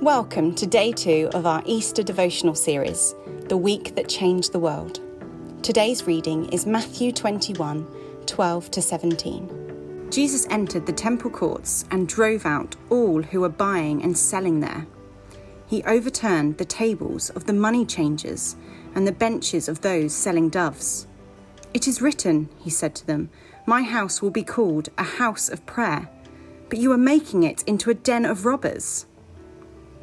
Welcome to day two of our Easter devotional series, The Week That Changed the World. Today's reading is Matthew 21 12 to 17. Jesus entered the temple courts and drove out all who were buying and selling there. He overturned the tables of the money changers and the benches of those selling doves. It is written, he said to them, My house will be called a house of prayer, but you are making it into a den of robbers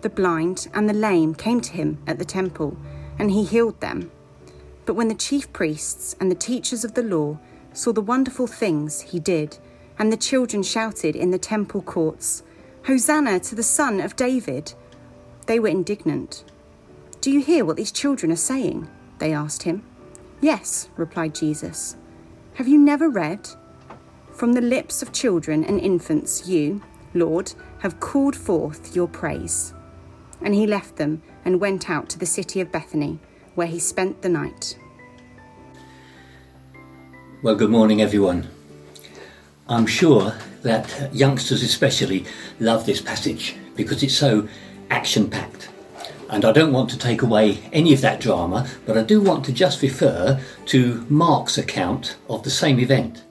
the blind, and the lame came to him at the temple, and he healed them. But when the chief priests and the teachers of the law saw the wonderful things he did, and the children shouted in the temple courts, Hosanna to the Son of David, they were indignant. Do you hear what these children are saying? They asked him. Yes, replied Jesus. Have you never read? From the lips of children and infants, you, Lord, have called forth your praise. And he left them and went out to the city of Bethany, where he spent the night. Well, good morning, everyone. I'm sure that youngsters, especially, love this passage because it's so action packed. And I don't want to take away any of that drama, but I do want to just refer to Mark's account of the same event.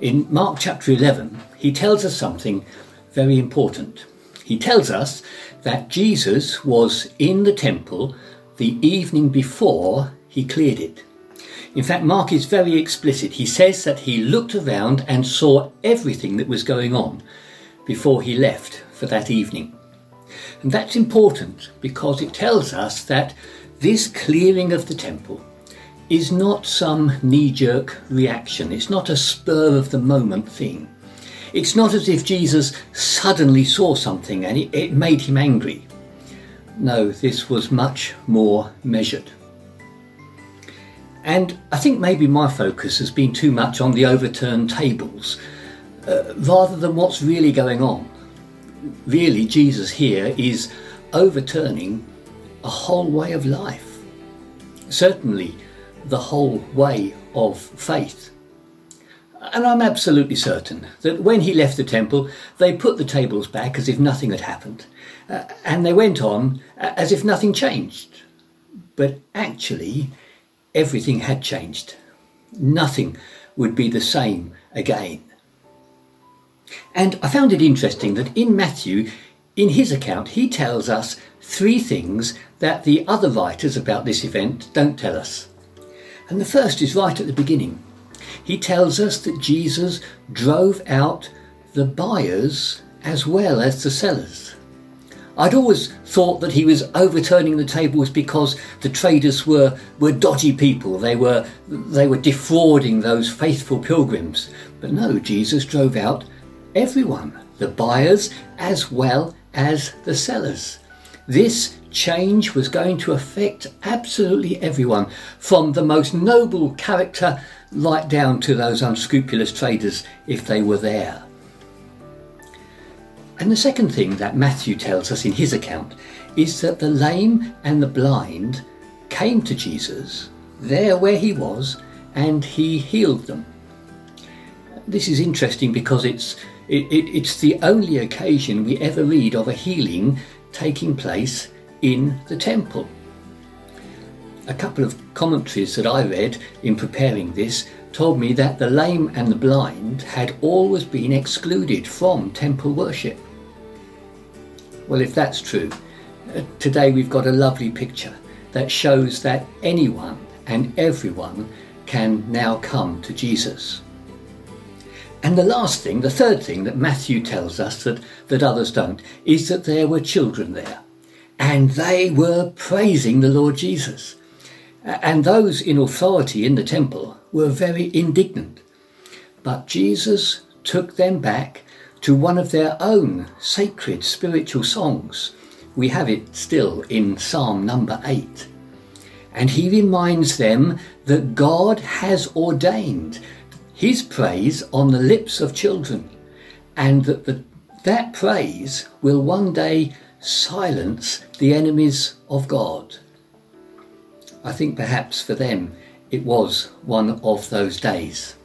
In Mark chapter 11, he tells us something very important. He tells us that Jesus was in the temple the evening before he cleared it. In fact, Mark is very explicit. He says that he looked around and saw everything that was going on before he left for that evening. And that's important because it tells us that this clearing of the temple is not some knee jerk reaction, it's not a spur of the moment thing. It's not as if Jesus suddenly saw something and it, it made him angry. No, this was much more measured. And I think maybe my focus has been too much on the overturned tables uh, rather than what's really going on. Really, Jesus here is overturning a whole way of life. Certainly, the whole way of faith. And I'm absolutely certain that when he left the temple, they put the tables back as if nothing had happened, uh, and they went on uh, as if nothing changed. But actually, everything had changed. Nothing would be the same again. And I found it interesting that in Matthew, in his account, he tells us three things that the other writers about this event don't tell us. And the first is right at the beginning he tells us that Jesus drove out the buyers as well as the sellers. I'd always thought that he was overturning the tables because the traders were, were dodgy people. They were, they were defrauding those faithful pilgrims. But no, Jesus drove out everyone, the buyers as well as the sellers. This change was going to affect absolutely everyone, from the most noble character right down to those unscrupulous traders if they were there. And the second thing that Matthew tells us in his account is that the lame and the blind came to Jesus there where he was and he healed them. This is interesting because it's it, it, it's the only occasion we ever read of a healing taking place in the temple. A couple of commentaries that I read in preparing this told me that the lame and the blind had always been excluded from temple worship. Well, if that's true, uh, today we've got a lovely picture that shows that anyone and everyone can now come to Jesus. And the last thing, the third thing that Matthew tells us that, that others don't, is that there were children there. And they were praising the Lord Jesus. And those in authority in the temple were very indignant. But Jesus took them back to one of their own sacred spiritual songs. We have it still in Psalm number 8. And he reminds them that God has ordained his praise on the lips of children, and that the, that praise will one day silence the enemies of God. I think perhaps for them it was one of those days.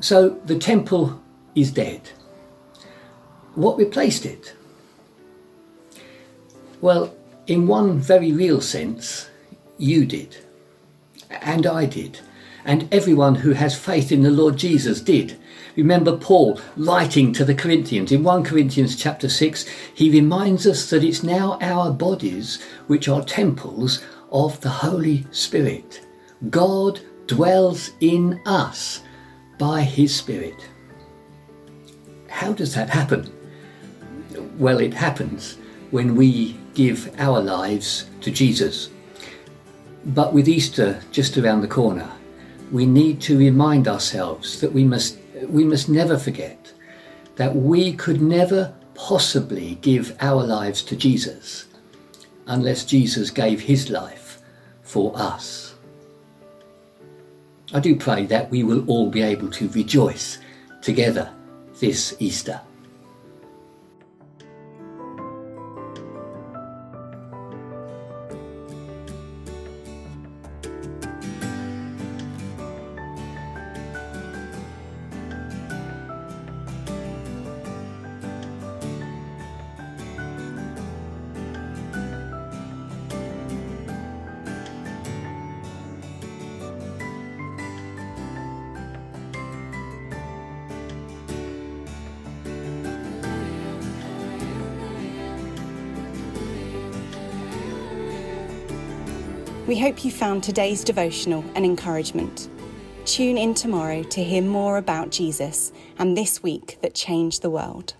So the temple is dead. What replaced it? Well, in one very real sense, you did. And I did. And everyone who has faith in the Lord Jesus did. Remember Paul writing to the Corinthians in 1 Corinthians chapter 6, he reminds us that it's now our bodies which are temples of the Holy Spirit. God dwells in us by his Spirit. How does that happen? Well, it happens when we give our lives to Jesus. But with Easter just around the corner, we need to remind ourselves that we must, we must never forget that we could never possibly give our lives to Jesus unless Jesus gave his life for us. I do pray that we will all be able to rejoice together this Easter. We hope you found today's devotional an encouragement. Tune in tomorrow to hear more about Jesus and this week that changed the world.